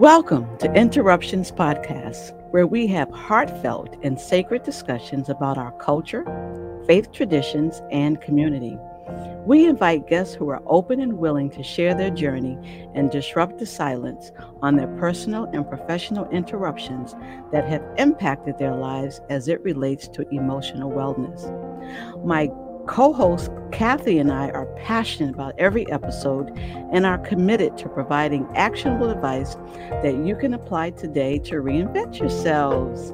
Welcome to Interruptions Podcast, where we have heartfelt and sacred discussions about our culture, faith traditions, and community. We invite guests who are open and willing to share their journey and disrupt the silence on their personal and professional interruptions that have impacted their lives as it relates to emotional wellness. My co host Kathy and I are passionate about every episode and are committed to providing actionable advice that you can apply today to reinvent yourselves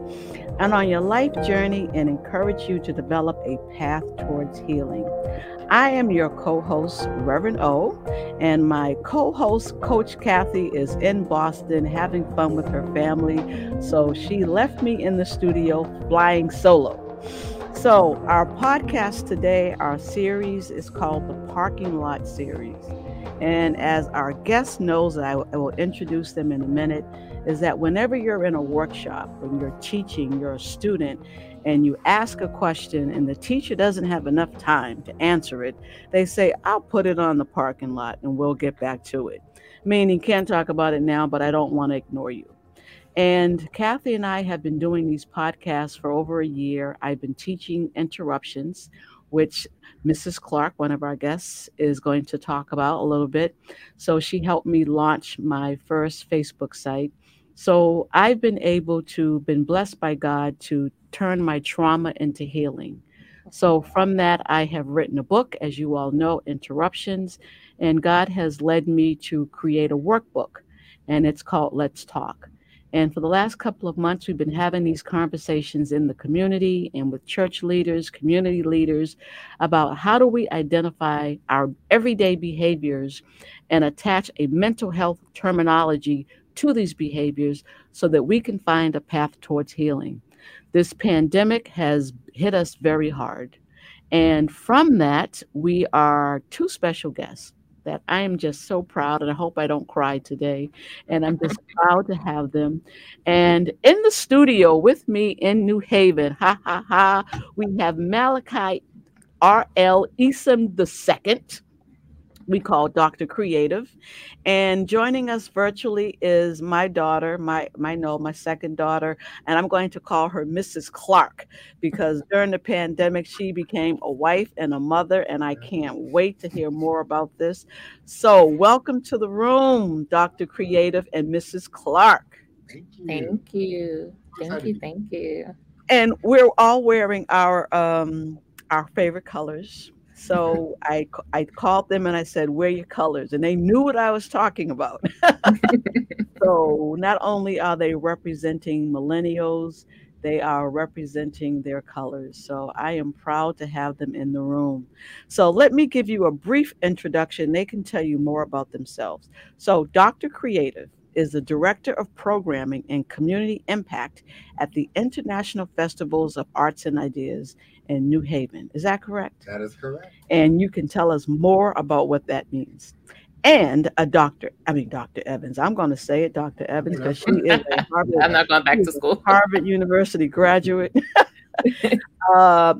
and on your life journey and encourage you to develop a path towards healing. I am your co host, Reverend O, and my co host, Coach Kathy, is in Boston having fun with her family. So she left me in the studio flying solo. So, our podcast today, our series is called the Parking Lot Series. And as our guest knows, I, I will introduce them in a minute, is that whenever you're in a workshop, when you're teaching, you're a student, and you ask a question and the teacher doesn't have enough time to answer it, they say, I'll put it on the parking lot and we'll get back to it. Meaning, can't talk about it now, but I don't want to ignore you. And Kathy and I have been doing these podcasts for over a year. I've been teaching interruptions, which Mrs. Clark, one of our guests, is going to talk about a little bit. So she helped me launch my first Facebook site. So I've been able to, been blessed by God to turn my trauma into healing. So from that, I have written a book, as you all know, Interruptions, and God has led me to create a workbook, and it's called Let's Talk. And for the last couple of months, we've been having these conversations in the community and with church leaders, community leaders about how do we identify our everyday behaviors and attach a mental health terminology to these behaviors so that we can find a path towards healing. This pandemic has hit us very hard. And from that, we are two special guests that I am just so proud, and I hope I don't cry today. And I'm just proud to have them. And in the studio with me in New Haven, ha ha ha, we have Malachi R.L. Easom II we call Dr. Creative. And joining us virtually is my daughter, my my no, my second daughter, and I'm going to call her Mrs. Clark because during the pandemic she became a wife and a mother, and I can't wait to hear more about this. So, welcome to the room, Dr. Creative and Mrs. Clark. Thank you. Thank you. Thank you. Thank you. And we're all wearing our um our favorite colors so I I called them and I said, "Where are your colors?" And they knew what I was talking about. so not only are they representing millennials, they are representing their colors. So I am proud to have them in the room. So let me give you a brief introduction. They can tell you more about themselves. So Dr. Creative is the Director of Programming and Community Impact at the International Festivals of Arts and Ideas in New Haven. Is that correct? That is correct. And you can tell us more about what that means. And a doctor, I mean, Dr. Evans. I'm going to say it, Dr. Evans, because she is a Harvard, I'm not going back to school. Harvard University graduate. uh,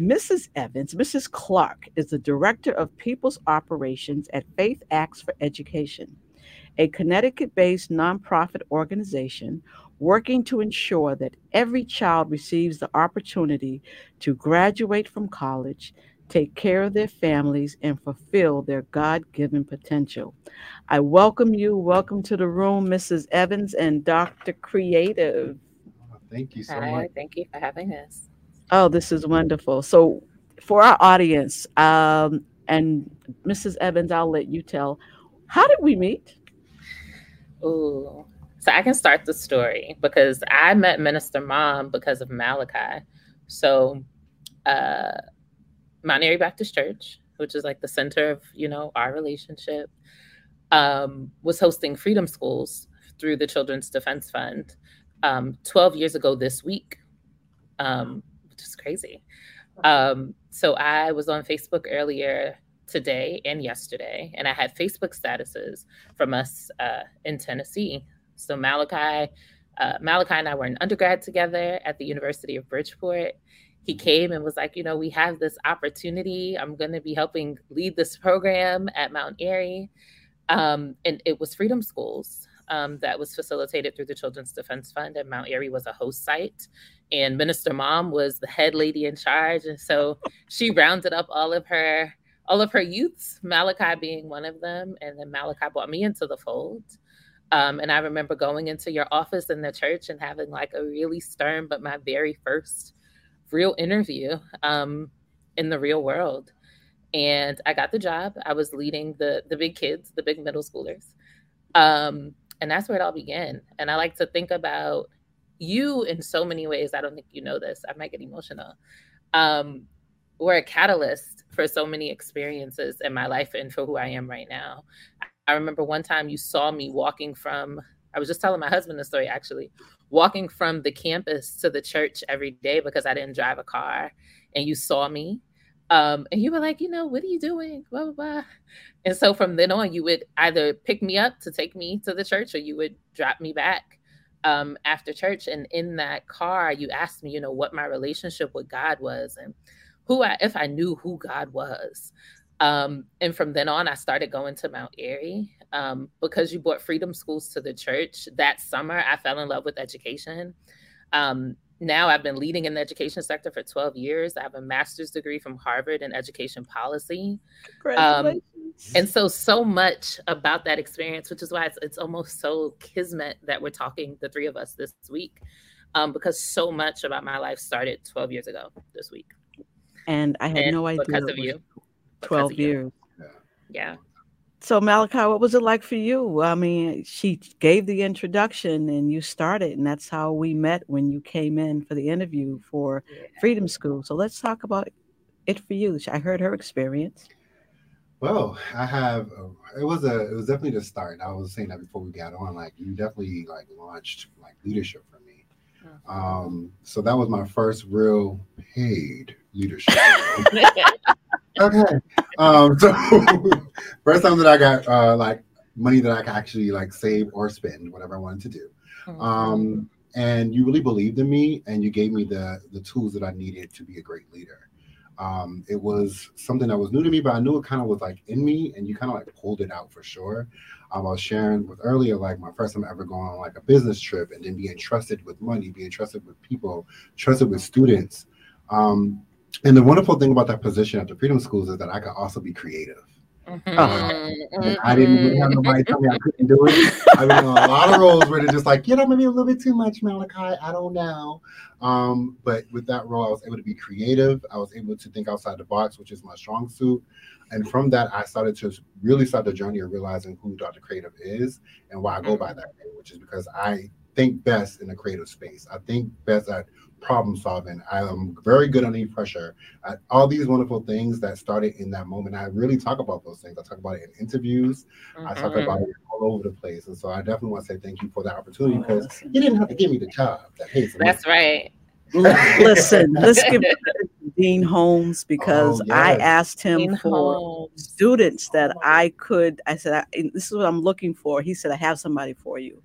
Mrs. Evans, Mrs. Clark, is the Director of People's Operations at Faith Acts for Education, a Connecticut based nonprofit organization working to ensure that every child receives the opportunity to graduate from college, take care of their families, and fulfill their God given potential. I welcome you. Welcome to the room, Mrs. Evans and Dr. Creative. Thank you so Hi, much. Thank you for having us. Oh, this is wonderful. So, for our audience, um, and Mrs. Evans, I'll let you tell. How did we meet? Ooh, so I can start the story because I met Minister Mom because of Malachi. So uh Mount Airy Baptist Church, which is like the center of, you know, our relationship, um, was hosting freedom schools through the Children's Defense Fund um, 12 years ago this week, um, which is crazy. Um, so I was on Facebook earlier today and yesterday, and I had Facebook statuses from us uh, in Tennessee so Malachi, uh, Malachi and I were in undergrad together at the University of Bridgeport. He came and was like, you know, we have this opportunity. I'm going to be helping lead this program at Mount Airy. Um, and it was Freedom Schools. um, that was facilitated through the Children's Defense Fund, and Mount Airy was a host site. And Minister Mom was the head lady in charge, and so she rounded up all of her all of her youths, Malachi being one of them, and then Malachi brought me into the fold. Um, and I remember going into your office in the church and having like a really stern, but my very first real interview um, in the real world. And I got the job. I was leading the the big kids, the big middle schoolers. Um, and that's where it all began. And I like to think about you in so many ways. I don't think you know this. I might get emotional. Um, we're a catalyst for so many experiences in my life and for who I am right now. I remember one time you saw me walking from, I was just telling my husband the story actually, walking from the campus to the church every day because I didn't drive a car. And you saw me. Um, and you were like, you know, what are you doing? Blah, blah, blah. And so from then on, you would either pick me up to take me to the church or you would drop me back um, after church. And in that car, you asked me, you know, what my relationship with God was and who I, if I knew who God was. Um, and from then on, I started going to Mount Airy um, because you brought freedom schools to the church. That summer, I fell in love with education. Um, now I've been leading in the education sector for 12 years. I have a master's degree from Harvard in education policy. Um, and so, so much about that experience, which is why it's, it's almost so kismet that we're talking, the three of us, this week, um, because so much about my life started 12 years ago this week. And I had and no idea. Because of you. 12 years. Yeah. So Malachi, what was it like for you? I mean, she gave the introduction and you started, and that's how we met when you came in for the interview for yeah. Freedom School. So let's talk about it for you. I heard her experience. Well, I have. A, it was a. It was definitely the start. I was saying that before we got on. Like you definitely like launched like leadership for me. Mm-hmm. Um, so that was my first real paid leadership. okay. Um, so first time that I got uh, like money that I could actually like save or spend, whatever I wanted to do. Mm-hmm. Um, and you really believed in me, and you gave me the the tools that I needed to be a great leader. Um, it was something that was new to me, but I knew it kind of was like in me, and you kind of like pulled it out for sure. Um, I was sharing with earlier, like my first time ever going on like a business trip, and then being trusted with money, being trusted with people, trusted with students. Um, and the wonderful thing about that position at the Freedom Schools is that I could also be creative. Mm-hmm. Uh, I didn't really have nobody tell me I couldn't do it. I've been in a lot of roles where they're just like, you know, maybe a little bit too much, Malachi. I don't know. Um, but with that role, I was able to be creative. I was able to think outside the box, which is my strong suit. And from that, I started to really start the journey of realizing who Dr. Creative is and why I go by mm-hmm. that name, which is because I think best in a creative space. I think best at problem solving. I am very good under pressure. I, all these wonderful things that started in that moment. I really talk about those things. I talk about it in interviews. Mm-hmm. I talk about it all over the place. And so I definitely want to say thank you for that opportunity because oh, you didn't have to give me the job that pays. That's right. Listen, let's give Dean Holmes because oh, yes. I asked him Dean for Holmes. students that I could. I said, I, "This is what I'm looking for." He said, "I have somebody for you."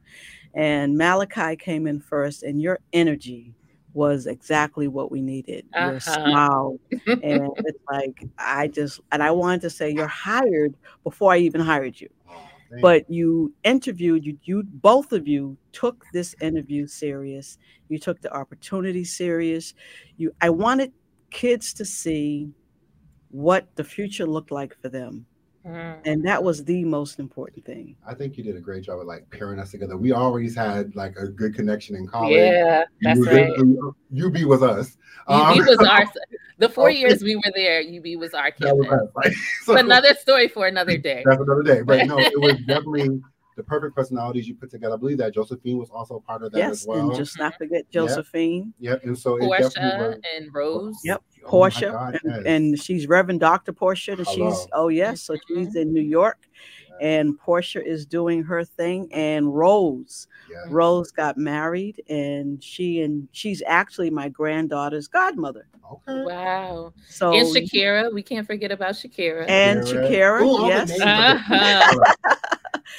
And Malachi came in first, and your energy was exactly what we needed. Uh-huh. Your smile. and it's like, I just, and I wanted to say, you're hired before I even hired you. Oh, but you interviewed, you, you, both of you took this interview serious. You took the opportunity serious. You, I wanted kids to see what the future looked like for them Mm-hmm. And that was the most important thing. I think you did a great job of like pairing us together. We always had like a good connection in college. Yeah, that's right. UB was us. UB um, was our the four years we were there. UB was our campus. Was us, right? so, another story for another day. That's another day. But no, it was definitely the perfect personalities you put together. I believe that Josephine was also part of that yes, as well. and just not forget Josephine. Yep, yep. and so Portia and Rose. Yep, oh, oh Portia, God, and, yes. and, she's Reverend Doctor Portia, and Hello. she's oh yes, so mm-hmm. she's in New York, and Portia is doing her thing, and Rose, yes. Rose got married, and she and she's actually my granddaughter's godmother. Okay. Wow. So and Shakira, we can't forget about Shakira. And Shakira, Ooh, yes.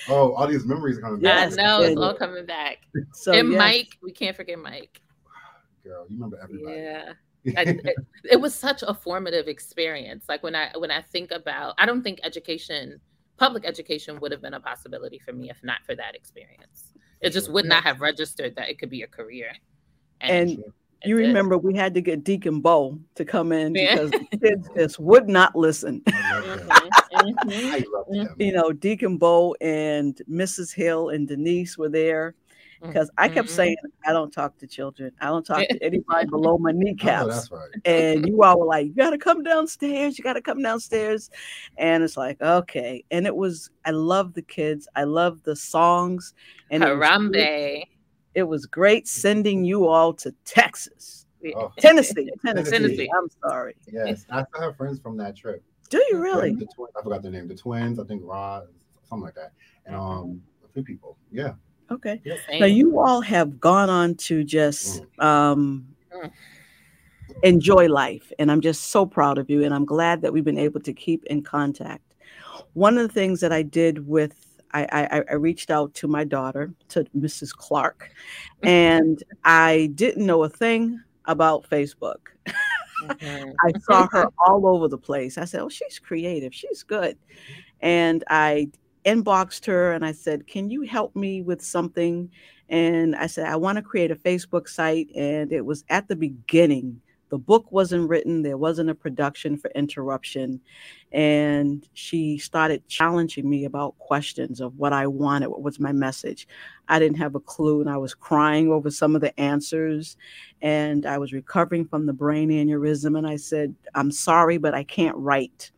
Oh, all these memories are coming back. I know it's all coming back. So and yes. Mike, we can't forget Mike. Girl, you remember everybody. Yeah. it, it was such a formative experience. Like when I when I think about, I don't think education public education would have been a possibility for me if not for that experience. It just would not have registered that it could be a career. And, and you remember we had to get Deacon Bo to come in because kids just would not listen. Mm-hmm, mm-hmm. you know, Deacon Bo and Mrs. Hill and Denise were there because I kept mm-hmm. saying I don't talk to children. I don't talk to anybody below my kneecaps. Oh, that's right. And you all were like, "You got to come downstairs. You got to come downstairs." And it's like, okay. And it was. I love the kids. I love the songs. And Harambee. It was, it was great sending you all to Texas, oh. Tennessee, Tennessee, Tennessee. I'm sorry. Yes, I still have friends from that trip. Do you really? The twins, I forgot their name. The twins, I think Rod, something like that, and um, a few people. Yeah. Okay. Now you all have gone on to just mm. um, mm. enjoy life, and I'm just so proud of you, and I'm glad that we've been able to keep in contact. One of the things that I did with I, I, I, reached out to my daughter, to Mrs. Clark, and I didn't know a thing about Facebook. Mm-hmm. I saw her all over the place. I said, Oh, she's creative. She's good. And I inboxed her and I said, Can you help me with something? And I said, I want to create a Facebook site. And it was at the beginning the book wasn't written, there wasn't a production for interruption. And she started challenging me about questions of what I wanted, what was my message. I didn't have a clue, and I was crying over some of the answers. And I was recovering from the brain aneurysm. And I said, I'm sorry, but I can't write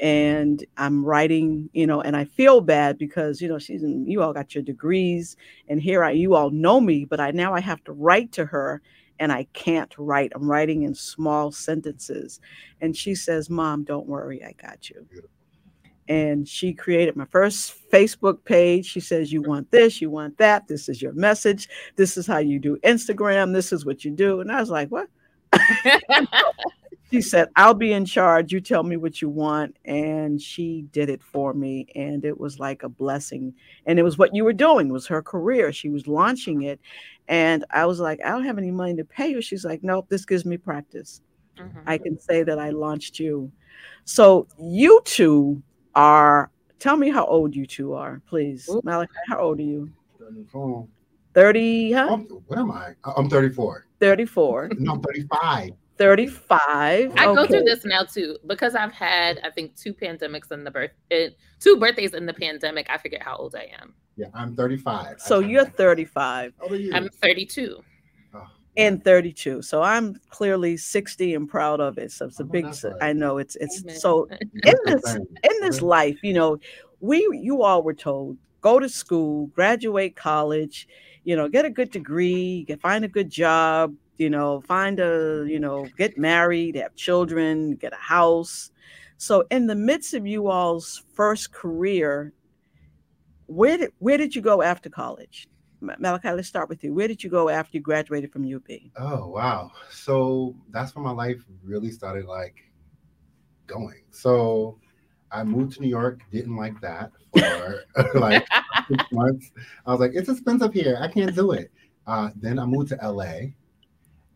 and I'm writing, you know, and I feel bad because you know she's in, you all got your degrees, and here I you all know me, but I now I have to write to her, and I can't write. I'm writing in small sentences. And she says, Mom, don't worry, I got you. And she created my first Facebook page. She says, You want this, you want that. This is your message. This is how you do Instagram. This is what you do. And I was like, What? she said, I'll be in charge. You tell me what you want. And she did it for me. And it was like a blessing. And it was what you were doing, it was her career. She was launching it. And I was like, I don't have any money to pay you. She's like, Nope, this gives me practice. Mm-hmm. I can say that I launched you. So you two are, tell me how old you two are, please. Ooh. Malachi, how old are you? 34. 30, huh? what am I? I'm 34. 34. no, I'm 35. 35. I okay. go through this now too because I've had I think two pandemics in the birth it, two birthdays in the pandemic. I forget how old I am. Yeah, I'm 35. So you're 35. How old are you? I'm 32. And 32. So I'm clearly 60 and proud of it. So it's a big right. I know it's it's Amen. so in this in this life, you know, we you all were told go to school, graduate college, you know, get a good degree, get find a good job, you know, find a, you know, get married, have children, get a house. So in the midst of you all's first career, where did where did you go after college? Malachi, let's start with you. Where did you go after you graduated from UB? Oh wow. So that's when my life really started like going. So I moved to New York, didn't like that for like six months. I was like, it's expensive here. I can't do it. Uh, then I moved to LA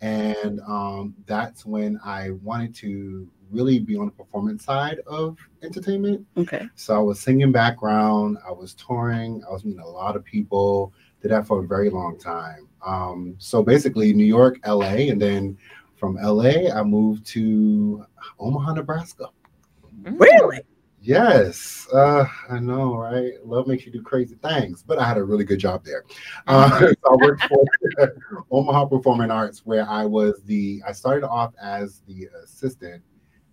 and um, that's when I wanted to really be on the performance side of entertainment. Okay. So I was singing background, I was touring, I was meeting a lot of people, did that for a very long time. Um, so basically, New York, LA, and then from LA, I moved to Omaha, Nebraska. Really? Yes, uh, I know, right? Love makes you do crazy things, but I had a really good job there. Uh, so I worked for Omaha Performing Arts, where I was the. I started off as the assistant,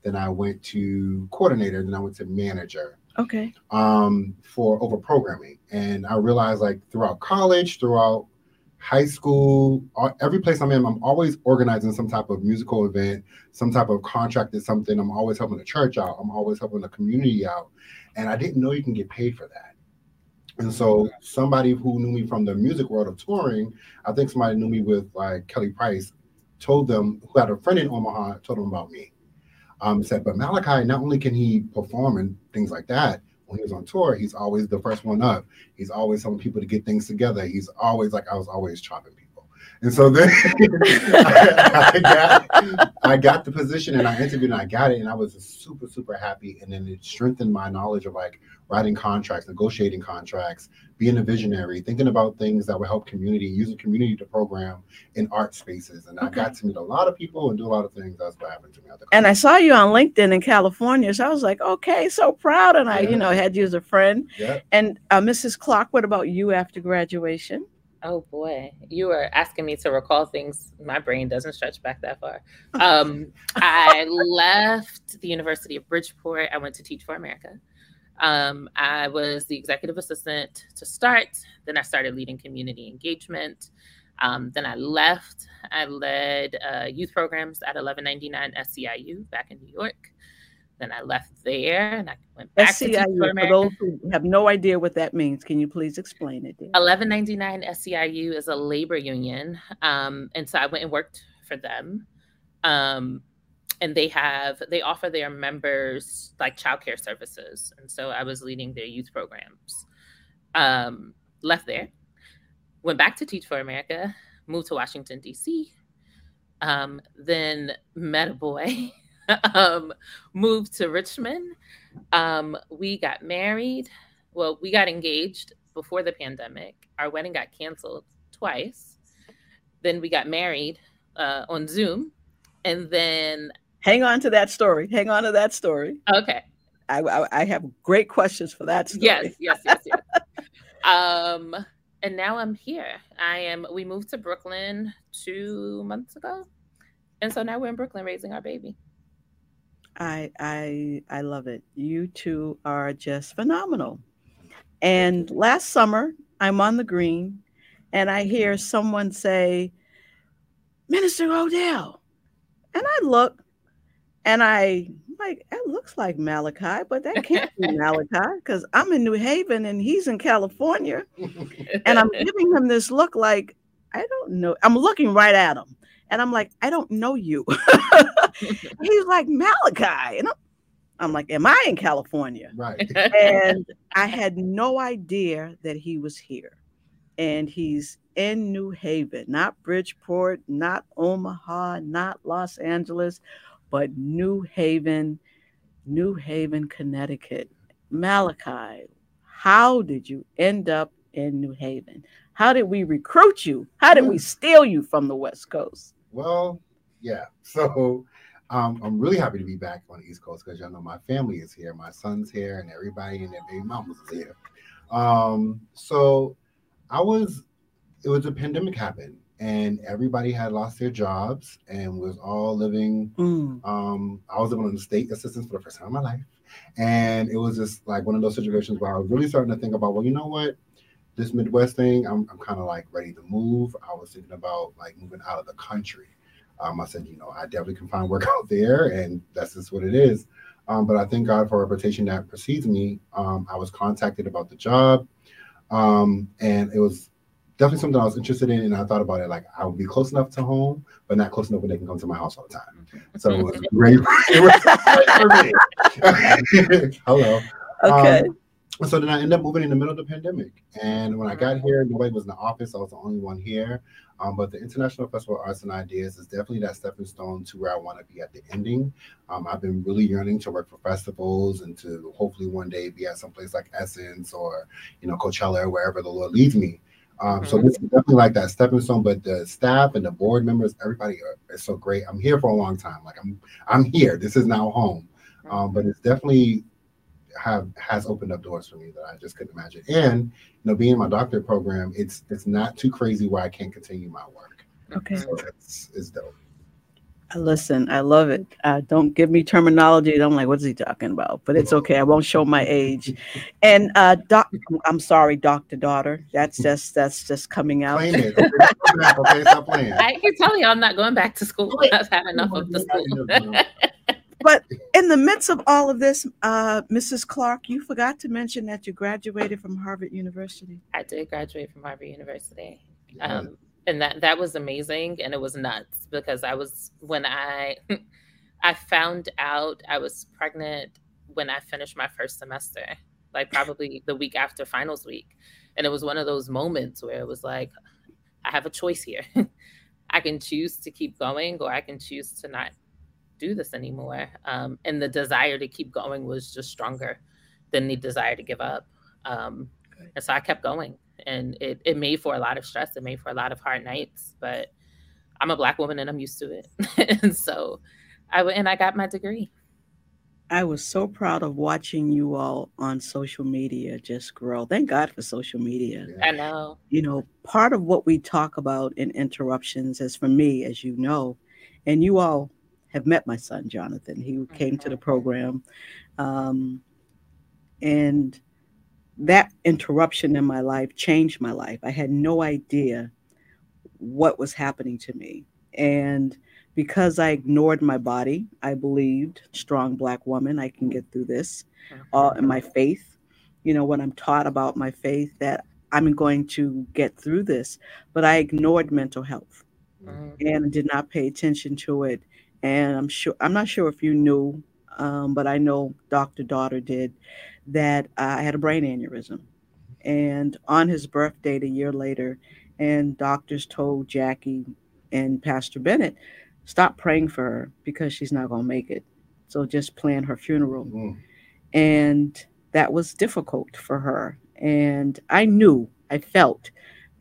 then I went to coordinator, then I went to manager. Okay. Um, for over programming, and I realized like throughout college, throughout high school, every place I'm in, I'm always organizing some type of musical event, some type of contract contracted something. I'm always helping the church out. I'm always helping the community out. And I didn't know you can get paid for that. And so somebody who knew me from the music world of touring, I think somebody knew me with like Kelly Price, told them who had a friend in Omaha, told them about me. Um, said, but Malachi, not only can he perform and things like that, when he was on tour, he's always the first one up. He's always telling people to get things together. He's always like I was always chopping. And so then I, I, got, I got the position and I interviewed and I got it and I was super, super happy. And then it strengthened my knowledge of like writing contracts, negotiating contracts, being a visionary, thinking about things that would help community, using community to program in art spaces. And okay. I got to meet a lot of people and do a lot of things. That's what happened to me. And I saw you on LinkedIn in California. So I was like, okay, so proud. And I, yeah. you know, had you as a friend. Yeah. And uh, Mrs. Clark, what about you after graduation? Oh boy, you are asking me to recall things. My brain doesn't stretch back that far. Um, I left the University of Bridgeport. I went to Teach for America. Um, I was the executive assistant to start. Then I started leading community engagement. Um, then I left. I led uh, youth programs at 1199 SEIU back in New York. Then I left there and I went back SEIU, to For those who have no idea what that means, can you please explain it? Dear? 1199 SEIU is a labor union. Um, and so I went and worked for them. Um, and they have they offer their members like childcare services and so i was leading their youth programs um, left there went back to teach for america moved to washington d.c um, then met a boy um, moved to richmond um, we got married well we got engaged before the pandemic our wedding got canceled twice then we got married uh, on zoom and then hang on to that story. Hang on to that story. Okay. I, I, I have great questions for that story. Yes, yes, yes, yes. um, and now I'm here. I am. We moved to Brooklyn two months ago, and so now we're in Brooklyn raising our baby. I I I love it. You two are just phenomenal. And last summer, I'm on the green, and I hear someone say, "Minister Odell," and I look, and I like it looks like Malachi, but that can't be Malachi because I'm in New Haven and he's in California. and I'm giving him this look like I don't know. I'm looking right at him and I'm like, I don't know you. he's like Malachi. And I'm, I'm like, Am I in California? Right. and I had no idea that he was here. And he's in New Haven, not Bridgeport, not Omaha, not Los Angeles but New Haven, New Haven, Connecticut. Malachi, how did you end up in New Haven? How did we recruit you? How did we hmm. steal you from the West Coast? Well, yeah. So um, I'm really happy to be back on the East Coast because y'all know my family is here, my son's here, and everybody and their baby mamas is here. Um, so I was, it was a pandemic happened, and everybody had lost their jobs and was all living. Mm. Um, I was living on the state assistance for the first time in my life, and it was just like one of those situations where I was really starting to think about, well, you know what, this Midwest thing, I'm, I'm kind of like ready to move. I was thinking about like moving out of the country. Um, I said, you know, I definitely can find work out there, and that's just what it is. Um, but I thank God for a reputation that precedes me. Um, I was contacted about the job, um, and it was definitely something I was interested in, and I thought about it like I would be close enough to home, but not close enough where they can come to my house all the time. So it was great, for me. Hello. Okay. Um, so then I ended up moving in the middle of the pandemic, and when I got here, nobody was in the office. I was the only one here. Um, but the International Festival of Arts and Ideas is definitely that stepping stone to where I want to be at the ending. Um, I've been really yearning to work for festivals and to hopefully one day be at some place like Essence or you know Coachella or wherever the Lord leads me. Um, mm-hmm. So this is definitely like that stepping stone. But the staff and the board members, everybody are, is so great. I'm here for a long time. Like I'm, I'm here. This is now home. Um, but it's definitely have has opened up doors for me that I just couldn't imagine. And you know, being in my doctorate program, it's it's not too crazy where I can't continue my work. Okay, so it's it's dope. Listen, I love it. Uh, don't give me terminology. I'm like, what's he talking about? But it's okay. I won't show my age. And uh, doc, I'm sorry, doctor daughter. That's just that's just coming out. it. Okay, stop playing. I can tell you, I'm not going back to school. I've had enough of the school. But in the midst of all of this, uh, Mrs. Clark, you forgot to mention that you graduated from Harvard University. I did graduate from Harvard University. Um, and that that was amazing and it was nuts because i was when i i found out i was pregnant when i finished my first semester like probably the week after finals week and it was one of those moments where it was like i have a choice here I can choose to keep going or I can choose to not do this anymore. Um, and the desire to keep going was just stronger than the desire to give up. Um, and so I kept going and it, it made for a lot of stress. It made for a lot of hard nights, but I'm a black woman and I'm used to it. and so I went and I got my degree. I was so proud of watching you all on social media just grow. Thank God for social media. I know. You know, part of what we talk about in interruptions is for me, as you know, and you all have met my son, Jonathan. He mm-hmm. came to the mm-hmm. program. Um, and that interruption in my life changed my life. I had no idea what was happening to me. And because I ignored my body, I believed, strong black woman, I can get through this. All in my faith, you know, when I'm taught about my faith, that I'm going to get through this. But I ignored mental health mm-hmm. and did not pay attention to it. And I'm sure, I'm not sure if you knew, um, but I know Dr. Daughter did that I had a brain aneurysm. And on his birthday, a year later, and doctors told Jackie and Pastor Bennett, stop praying for her because she's not going to make it. So just plan her funeral. Mm. And that was difficult for her. And I knew, I felt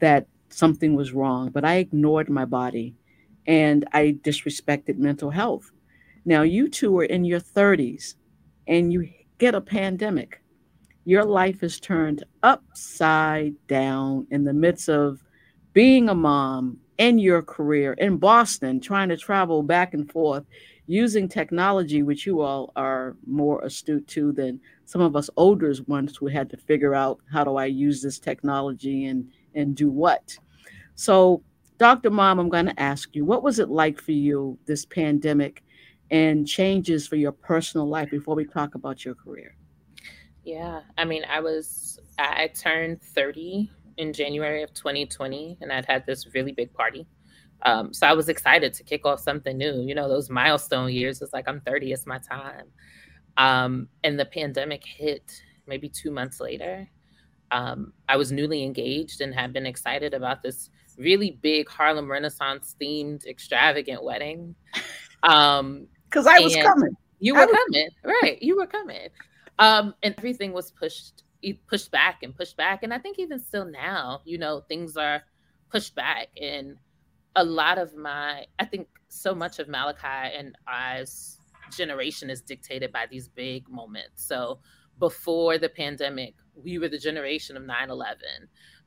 that something was wrong, but I ignored my body and I disrespected mental health. Now, you two are in your 30s and you get a pandemic. Your life is turned upside down in the midst of being a mom in your career in Boston, trying to travel back and forth using technology, which you all are more astute to than some of us older ones who had to figure out how do I use this technology and and do what. So, Dr. Mom, I'm going to ask you, what was it like for you this pandemic and changes for your personal life before we talk about your career? Yeah, I mean, I was I turned 30 in January of 2020, and I'd had this really big party. Um, so I was excited to kick off something new. You know, those milestone years. It's like I'm 30, it's my time. Um, and the pandemic hit maybe two months later. Um, I was newly engaged and had been excited about this really big Harlem Renaissance themed extravagant wedding. Um, because I was coming. You were was- coming, right? You were coming. Um, and everything was pushed pushed back and pushed back. And I think even still now, you know, things are pushed back. And a lot of my, I think so much of Malachi and I's generation is dictated by these big moments. So before the pandemic, we were the generation of 9 11.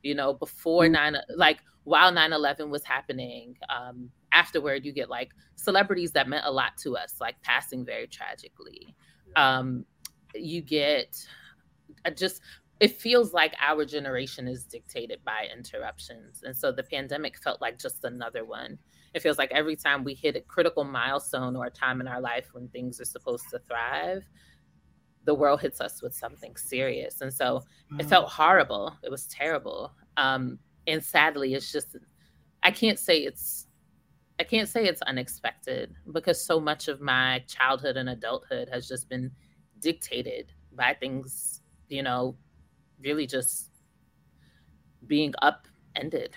You know, before mm. 9, like while 9 11 was happening, um, afterward, you get like celebrities that meant a lot to us, like passing very tragically. Um, you get just it feels like our generation is dictated by interruptions. And so the pandemic felt like just another one. It feels like every time we hit a critical milestone or a time in our life when things are supposed to thrive, the world hits us with something serious. And so it felt horrible. It was terrible. Um, and sadly, it's just, I can't say it's, I can't say it's unexpected because so much of my childhood and adulthood has just been dictated by things you know, really just being upended.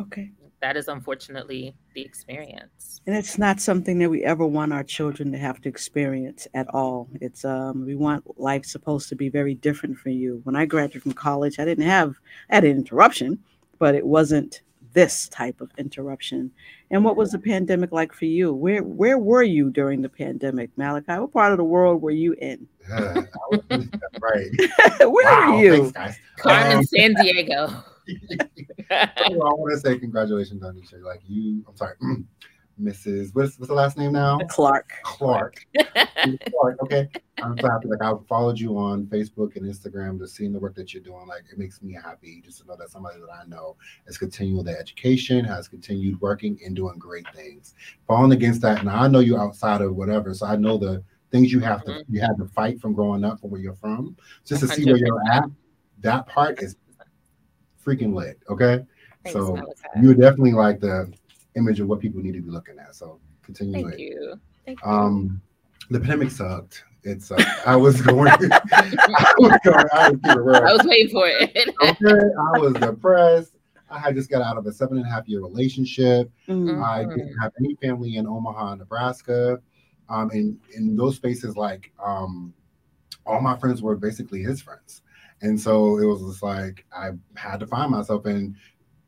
Okay. That is unfortunately the experience. And it's not something that we ever want our children to have to experience at all. It's um we want life supposed to be very different for you. When I graduated from college, I didn't have I had an interruption, but it wasn't this type of interruption. And what was the pandemic like for you? Where where were you during the pandemic, Malachi? What part of the world were you in? Uh, right. where wow, were you? Thanks, Carmen, um, San Diego. I want to say congratulations, Anisha. Like you, I'm sorry. Mrs. What's, what's the last name now? Clark. Clark. Clark. Okay. I'm so happy. Like I followed you on Facebook and Instagram, just seeing the work that you're doing. Like it makes me happy just to know that somebody that I know has continued their education, has continued working and doing great things. Falling against that, and I know you outside of whatever, so I know the things you have to mm-hmm. you had to fight from growing up from where you're from, just to 100%. see where you're at. That part is freaking lit. Okay. Thanks, so you're definitely like the image of what people need to be looking at. So continue. Thank it. you. Thank you. Um, the pandemic sucked. It's uh, I was going. I was going. I was, I was waiting for it. okay, I was depressed. I had just got out of a seven and a half year relationship. Mm-hmm. I didn't have any family in Omaha, Nebraska. Um, and in those spaces, like um, all my friends were basically his friends. And so it was just like I had to find myself and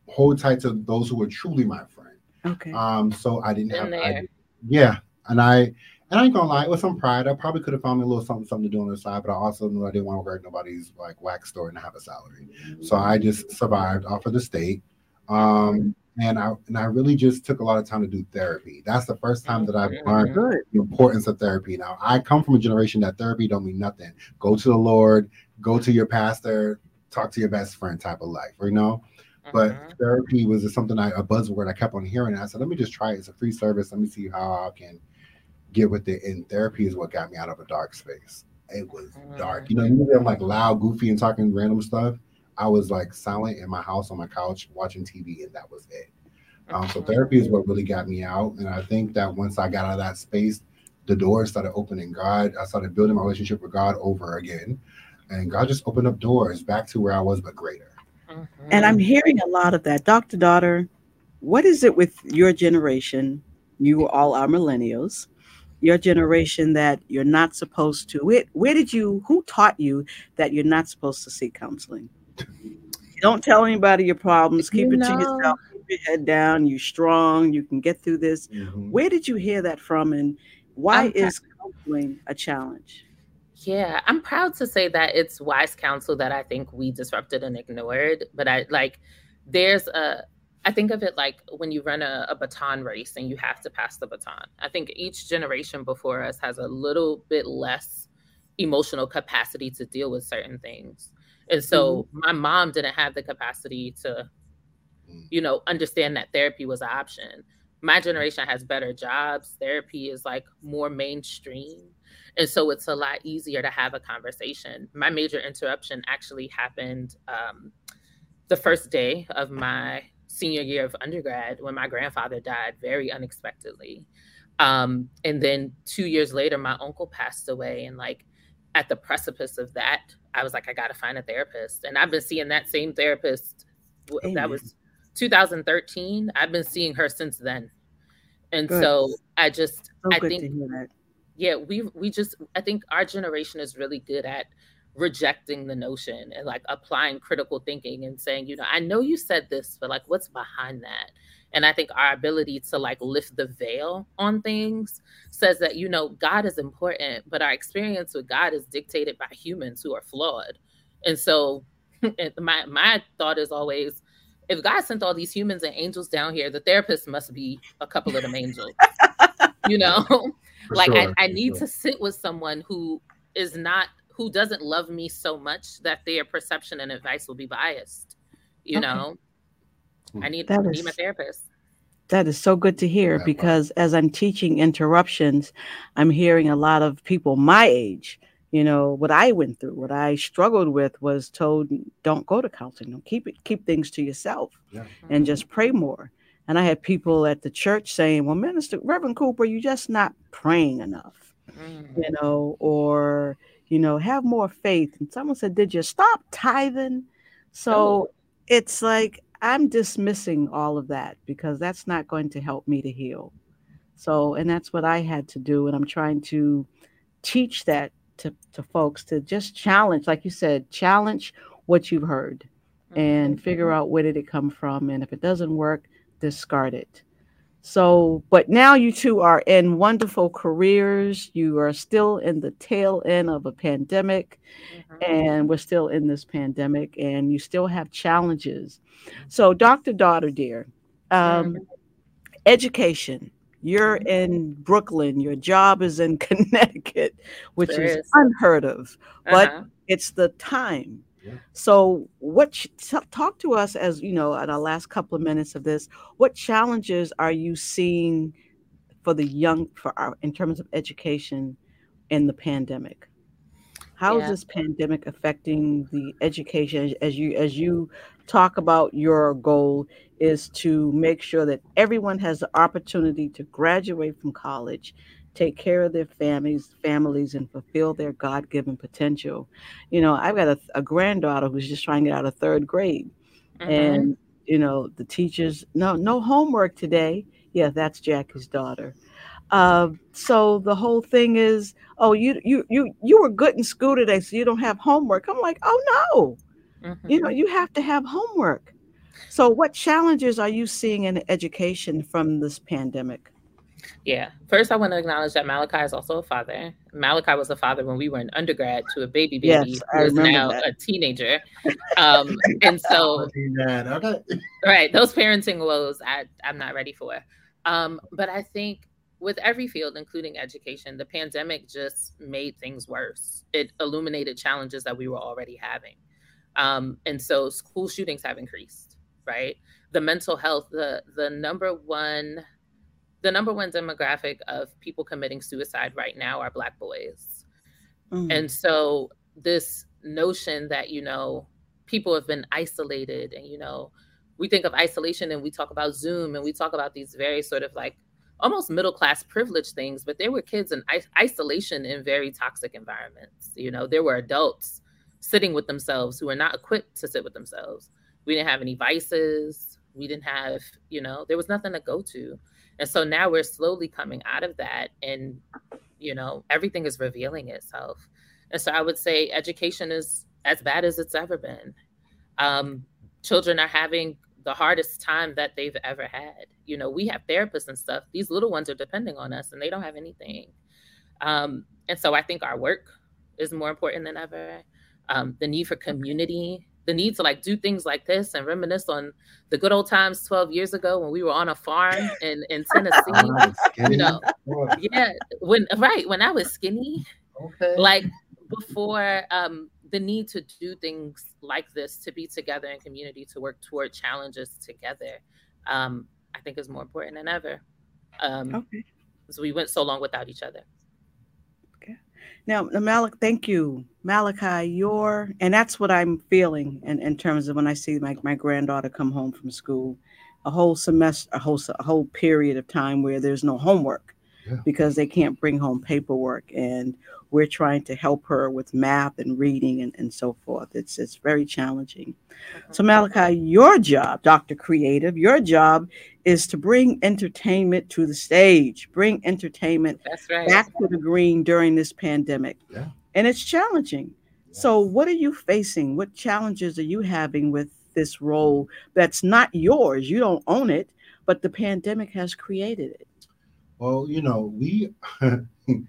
hold tight to those who were truly my friend. Okay. Um, so I didn't have I, yeah. And I and I ain't gonna lie, with some pride, I probably could have found me a little something, something to do on the side, but I also knew I didn't want to work nobody's like wax store and have a salary. So I just survived off of the state. Um, and I and I really just took a lot of time to do therapy. That's the first time that I've learned the importance of therapy. Now I come from a generation that therapy don't mean nothing. Go to the Lord, go to your pastor, talk to your best friend type of life, you know. But mm-hmm. therapy was something I a buzzword I kept on hearing. I said, let me just try it. It's a free service. Let me see how I can get with it. And therapy is what got me out of a dark space. It was dark. You know, mm. usually I'm like loud, goofy, and talking random stuff. I was like silent in my house on my couch watching TV, and that was it. Um, so therapy is what really got me out. And I think that once I got out of that space, the doors started opening. God, I started building my relationship with God over again. And God just opened up doors back to where I was, but greater. Mm-hmm. And I'm hearing a lot of that. Dr. Daughter, what is it with your generation? You all are millennials your generation that you're not supposed to where, where did you who taught you that you're not supposed to seek counseling don't tell anybody your problems keep you it know. to yourself keep your head down you're strong you can get through this mm-hmm. where did you hear that from and why I'm is counseling a challenge yeah i'm proud to say that it's wise counsel that i think we disrupted and ignored but i like there's a I think of it like when you run a, a, baton race and you have to pass the baton. I think each generation before us has a little bit less emotional capacity to deal with certain things. And so mm-hmm. my mom didn't have the capacity to, mm. you know, understand that therapy was an option. My generation has better jobs. Therapy is like more mainstream. And so it's a lot easier to have a conversation. My major interruption actually happened um, the first day of my senior year of undergrad when my grandfather died very unexpectedly. Um, and then two years later, my uncle passed away. And like at the precipice of that, I was like, I got to find a therapist. And I've been seeing that same therapist. Amen. That was 2013. I've been seeing her since then. And good. so I just, so I think, yeah, we we just, I think our generation is really good at rejecting the notion and like applying critical thinking and saying, you know, I know you said this, but like what's behind that? And I think our ability to like lift the veil on things says that, you know, God is important, but our experience with God is dictated by humans who are flawed. And so my my thought is always if God sent all these humans and angels down here, the therapist must be a couple of them angels. you know? like sure. I, I need sure. to sit with someone who is not who doesn't love me so much that their perception and advice will be biased. You okay. know, hmm. I need, I need my therapist. That is so good to hear because as I'm teaching interruptions, I'm hearing a lot of people my age. You know what I went through, what I struggled with was told, "Don't go to counseling. Don't keep it, keep things to yourself, yeah. and just pray more." And I had people at the church saying, "Well, Minister Reverend Cooper, you're just not praying enough," mm. you know, or you know, have more faith. And someone said, Did you stop tithing? So oh. it's like I'm dismissing all of that because that's not going to help me to heal. So, and that's what I had to do. And I'm trying to teach that to, to folks to just challenge, like you said, challenge what you've heard and mm-hmm. figure out where did it come from. And if it doesn't work, discard it. So, but now you two are in wonderful careers. You are still in the tail end of a pandemic, mm-hmm. and we're still in this pandemic, and you still have challenges. So, Dr. Daughter, dear, um, mm-hmm. education. You're mm-hmm. in Brooklyn. Your job is in Connecticut, which is, is, unheard of. But uh-huh. it's the time so, what talk to us as you know, at our last couple of minutes of this, what challenges are you seeing for the young for our in terms of education in the pandemic? How yeah. is this pandemic affecting the education as you as you talk about your goal is to make sure that everyone has the opportunity to graduate from college take care of their families families and fulfill their god-given potential you know i've got a, a granddaughter who's just trying to get out of third grade mm-hmm. and you know, the teachers, no, no homework today. Yeah, that's Jackie's daughter. Uh, so the whole thing is, oh, you you you you were good in school today, so you don't have homework. I'm like, oh no, mm-hmm. you know, you have to have homework. So, what challenges are you seeing in education from this pandemic? Yeah. First, I want to acknowledge that Malachi is also a father. Malachi was a father when we were in undergrad to a baby baby yes, who is now that. a teenager. Um, and so, okay. right, those parenting woes I, I'm not ready for. Um, but I think with every field, including education, the pandemic just made things worse. It illuminated challenges that we were already having. Um, and so school shootings have increased, right? The mental health, the the number one the number one demographic of people committing suicide right now are black boys. Mm. And so this notion that, you know, people have been isolated and, you know, we think of isolation and we talk about Zoom and we talk about these very sort of like almost middle class privilege things, but there were kids in isolation in very toxic environments. You know, there were adults sitting with themselves who were not equipped to sit with themselves. We didn't have any vices. We didn't have, you know, there was nothing to go to. And so now we're slowly coming out of that and, you know, everything is revealing itself. And so I would say education is as bad as it's ever been. Um, children are having the hardest time that they've ever had. You know, we have therapists and stuff. These little ones are depending on us and they don't have anything. Um, and so I think our work is more important than ever. Um, the need for community the need to like do things like this and reminisce on the good old times 12 years ago when we were on a farm in, in Tennessee. you know, yeah, when right when I was skinny, okay, like before um, the need to do things like this to be together in community to work toward challenges together, um, I think is more important than ever. Um, okay. So we went so long without each other. Now, Malik, thank you, Malachi. You're, and that's what I'm feeling in, in terms of when I see my, my granddaughter come home from school, a whole semester, a whole a whole period of time where there's no homework yeah. because they can't bring home paperwork, and we're trying to help her with math and reading and, and so forth. It's it's very challenging. So uh-huh. Malachi, your job, Dr. Creative, your job is to bring entertainment to the stage, bring entertainment right. back to the green during this pandemic. Yeah. And it's challenging. Yes. So what are you facing? What challenges are you having with this role that's not yours? You don't own it, but the pandemic has created it. Well, you know, we the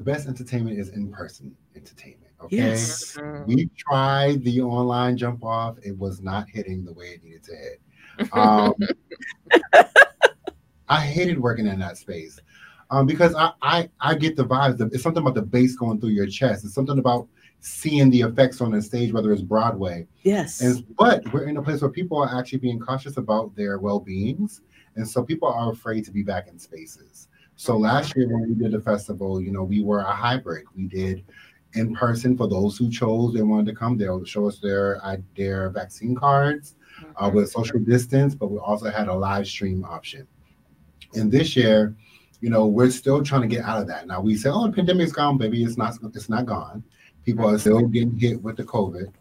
best entertainment is in person entertainment. Okay. Yes. We tried the online jump off. It was not hitting the way it needed to hit. Um, I hated working in that space um, because I, I I get the vibes. It's something about the bass going through your chest. It's something about seeing the effects on the stage, whether it's Broadway. Yes. And but we're in a place where people are actually being cautious about their well beings, and so people are afraid to be back in spaces. So mm-hmm. last year when we did the festival, you know, we were a hybrid. We did in person for those who chose they wanted to come. They'll show us their uh, their vaccine cards uh, mm-hmm. with social distance, but we also had a live stream option. And this year, you know, we're still trying to get out of that. Now we say, oh, the pandemic's gone, baby. It's not. It's not gone. People are mm-hmm. still getting hit with the COVID.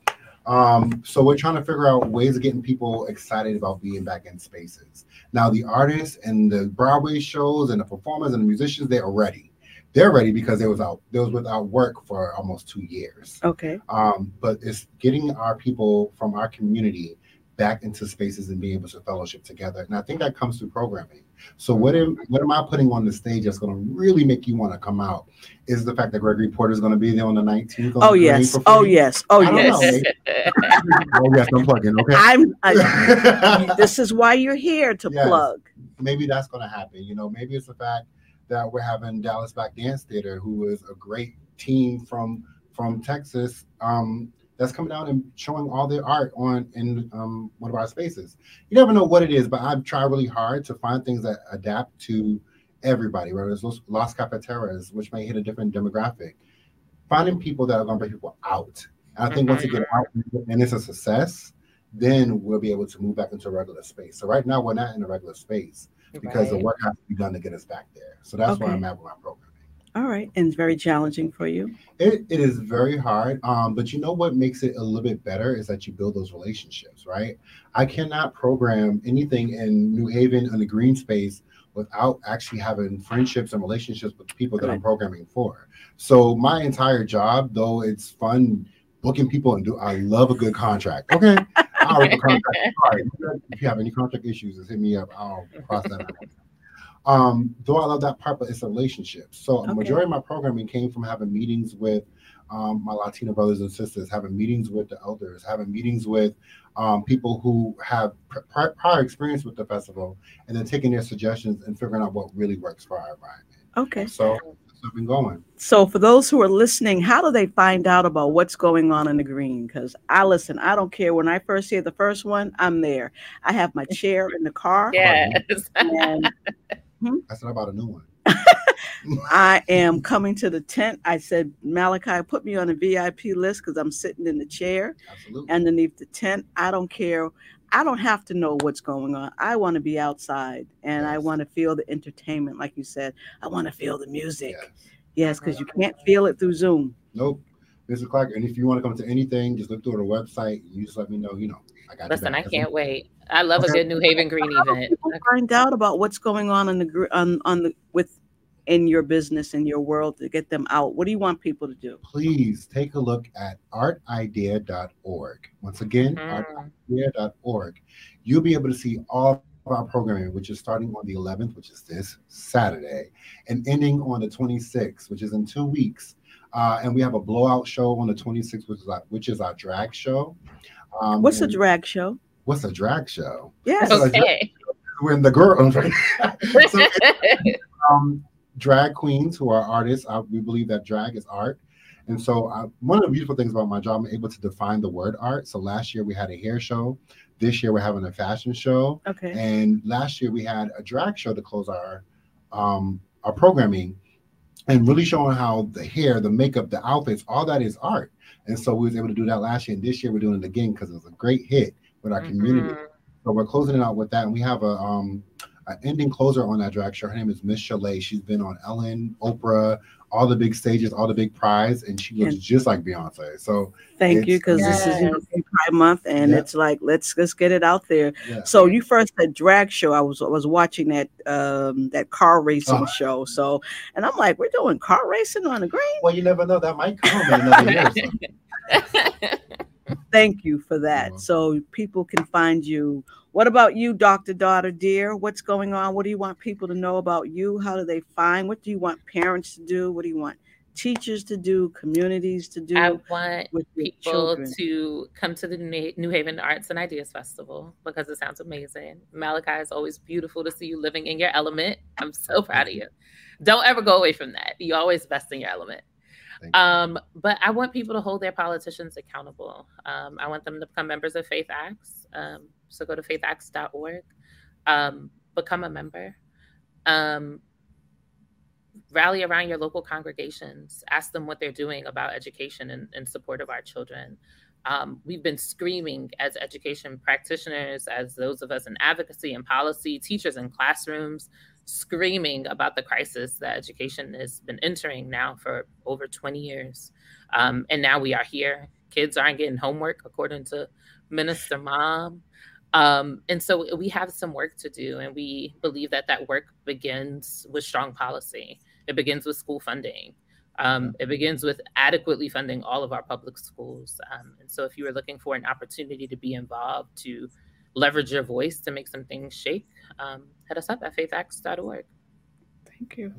Um, so we're trying to figure out ways of getting people excited about being back in spaces. Now the artists and the Broadway shows and the performers and the musicians, they are ready. They're ready because they was out they was without work for almost two years. Okay. Um, but it's getting our people from our community back into spaces and being able to fellowship together. And I think that comes through programming. So what am what am I putting on the stage that's going to really make you want to come out? Is the fact that Gregory Porter is going to be there on the 19th? Oh yes. Oh yes. Oh yes. oh yes. I'm plugging. Okay. I'm. I, this is why you're here to yes. plug. Maybe that's going to happen. You know, maybe it's the fact that we're having Dallas Black Dance Theater, who is a great team from from Texas, um, that's coming out and showing all their art on in um, one of our spaces. You never know what it is, but I've tried really hard to find things that adapt to everybody, whether it's Los, Las Cafeteras, which may hit a different demographic. Finding people that are going to bring people out. And I think mm-hmm. once you get out and it's a success, then we'll be able to move back into a regular space. So right now we're not in a regular space because right. the work has to be done to get us back there. So that's okay. where I'm at with my program. All right, and it's very challenging for you. It, it is very hard, um, but you know what makes it a little bit better is that you build those relationships, right? I cannot program anything in New Haven in the green space without actually having friendships and relationships with people that right. I'm programming for. So my entire job, though it's fun booking people and do I love a good contract. Okay. I'll contract. If you have any contract issues, just hit me up. I'll cross that out. Um, though I love that part, but it's a relationship. So okay. a majority of my programming came from having meetings with um, my Latino brothers and sisters, having meetings with the elders, having meetings with um, people who have prior, prior experience with the festival, and then taking their suggestions and figuring out what really works for our environment. Okay. So I've been going. So, for those who are listening, how do they find out about what's going on in the green? Because I listen, I don't care. When I first hear the first one, I'm there. I have my chair in the car. Yes. And, hmm? said, I bought a new one. I am coming to the tent. I said, Malachi, put me on a VIP list because I'm sitting in the chair Absolutely. underneath the tent. I don't care. I don't have to know what's going on. I want to be outside and yes. I want to feel the entertainment, like you said. I want to feel the music. Yes, because yes, you can't feel it through Zoom. Nope. Mr. Clark, and if you want to come to anything, just look through the website. You just let me know. You know, I got. Listen, I can't wait. I love okay. a good New Haven Green event. Find out about what's going on in the on on the with in your business in your world to get them out. What do you want people to do? Please take a look at artidea.org. Once again, mm. artidea.org. You'll be able to see all of our programming, which is starting on the 11th, which is this Saturday, and ending on the 26th, which is in two weeks. Uh, and we have a blowout show on the 26th, which is our, which is our drag show. Um, what's a drag show? What's a drag show? Yes. Okay. When the girl, so, um, drag queens who are artists. I, we believe that drag is art. And so, uh, one of the beautiful things about my job, I'm able to define the word art. So, last year we had a hair show. This year we're having a fashion show. Okay. And last year we had a drag show to close our um, our programming, and really showing how the hair, the makeup, the outfits, all that is art. And so we was able to do that last year, and this year we're doing it again because it was a great hit with our mm-hmm. community. So we're closing it out with that, and we have a um, an ending closer on that drag show. Her name is Miss Chalet. She's been on Ellen, Oprah, all the big stages, all the big prize, and she looks just like Beyonce. So thank you, because yes. this is you know, Pride Month, and yeah. it's like let's let's get it out there. Yeah. So you first said drag show. I was I was watching that um that car racing uh-huh. show. So and I'm like, we're doing car racing on the green. Well, you never know. That might come in another year. So. Thank you for that. So people can find you. What about you, Dr. Daughter Dear? What's going on? What do you want people to know about you? How do they find? What do you want parents to do? What do you want teachers to do? Communities to do? I want people children? to come to the New Haven Arts and Ideas Festival because it sounds amazing. Malachi is always beautiful to see you living in your element. I'm so proud of you. Don't ever go away from that. You always best in your element. Um, but I want people to hold their politicians accountable. Um, I want them to become members of Faith Acts. Um, so go to faithacts.org, um, become a member. Um, rally around your local congregations, ask them what they're doing about education and in support of our children. Um, we've been screaming as education practitioners, as those of us in advocacy and policy, teachers in classrooms, screaming about the crisis that education has been entering now for over 20 years. Um, and now we are here. Kids aren't getting homework, according to Minister Mom. Um, and so we have some work to do, and we believe that that work begins with strong policy. It begins with school funding. Um, it begins with adequately funding all of our public schools. Um, and so, if you are looking for an opportunity to be involved, to leverage your voice to make some things shake, um, hit us up at faithacts.org. Thank you.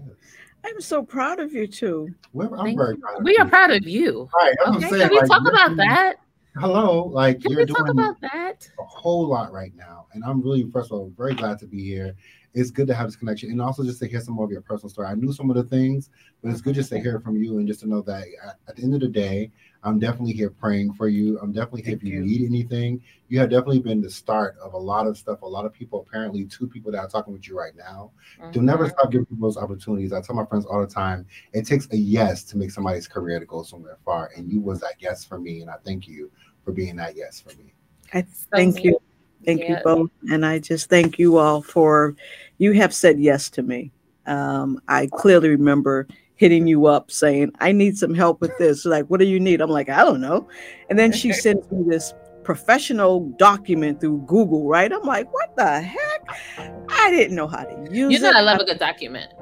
I'm so proud of you too. Well, I'm very proud we are proud of you. Right. Okay. Saying, Can we like, talk about that? Hello. Like Can you're doing about that? a whole lot right now. And I'm really, first of all, very glad to be here it's good to have this connection and also just to hear some more of your personal story. I knew some of the things, but it's good just to hear from you and just to know that at the end of the day, I'm definitely here praying for you. I'm definitely here if you, you, need anything. You have definitely been the start of a lot of stuff. A lot of people, apparently, two people that are talking with you right now. Mm-hmm. Do never stop giving people those opportunities. I tell my friends all the time, it takes a yes to make somebody's career to go somewhere far. And you was that yes for me. And I thank you for being that yes for me. I thank you. Thank yeah. you both. And I just thank you all for you have said yes to me. Um, I clearly remember hitting you up saying, I need some help with this. Like, what do you need? I'm like, I don't know. And then she sends me this professional document through Google, right? I'm like, what the heck? I didn't know how to use You know, it. I love a good document.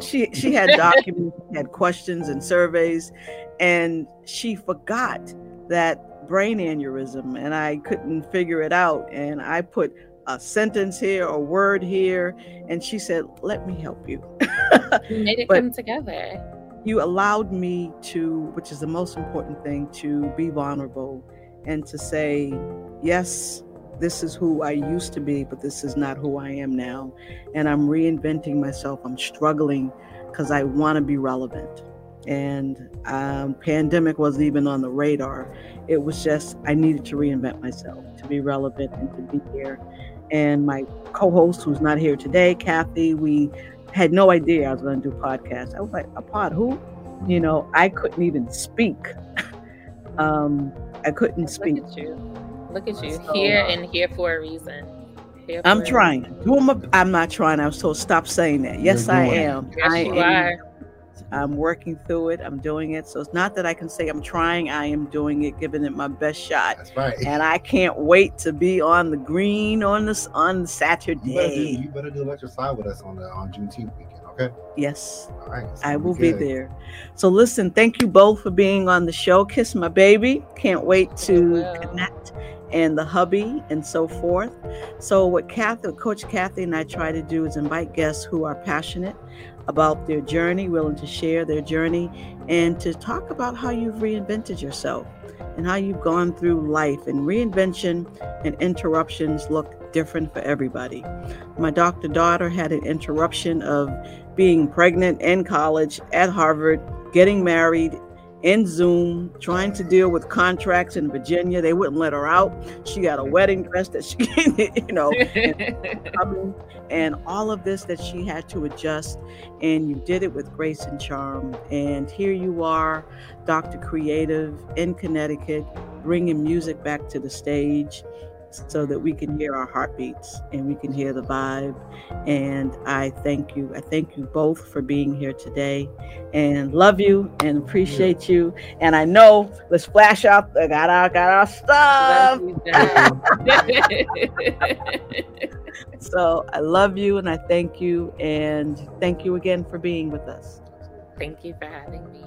She she had documents, had questions and surveys, and she forgot that brain aneurysm, and I couldn't figure it out. And I put a sentence here, a word here, and she said, "Let me help you." We made it come together. you allowed me to, which is the most important thing, to be vulnerable and to say, yes, this is who I used to be, but this is not who I am now. And I'm reinventing myself. I'm struggling because I want to be relevant. And um, pandemic wasn't even on the radar. It was just I needed to reinvent myself to be relevant and to be here. And my co-host, who's not here today, Kathy, we had no idea I was going to do podcast. I was like, a pod who? You know, I couldn't even speak. um, I couldn't speak. Look at you. Look at you. So, here uh, and here for a reason. Here I'm a trying. Doing my, I'm not trying. I was told stop saying that. Yes, I am. Yes, I you am. are. I'm mm-hmm. working through it. I'm doing it. So it's not that I can say I'm trying. I am doing it, giving it my best shot. That's right. And I can't wait to be on the green on this on You better, do, Saturday. you better do Electric Slide with us on the on Juneteenth weekend, okay? Yes. All right. I will be good. there. So listen, thank you both for being on the show. Kiss my baby. Can't wait to connect and the hubby and so forth. So what Kathy, Coach Kathy and I try to do is invite guests who are passionate about their journey, willing to share their journey, and to talk about how you've reinvented yourself and how you've gone through life. And reinvention and interruptions look different for everybody. My doctor daughter had an interruption of being pregnant in college at Harvard, getting married in Zoom, trying to deal with contracts in Virginia. They wouldn't let her out. She got a wedding dress that she, you know, and all of this that she had to adjust. And you did it with grace and charm. And here you are, Dr. Creative in Connecticut, bringing music back to the stage so that we can hear our heartbeats and we can hear the vibe. And I thank you. I thank you both for being here today and love you and appreciate you. And I know let's flash out I got our got our stuff. So I love you and I thank you and thank you again for being with us. Thank you for having me.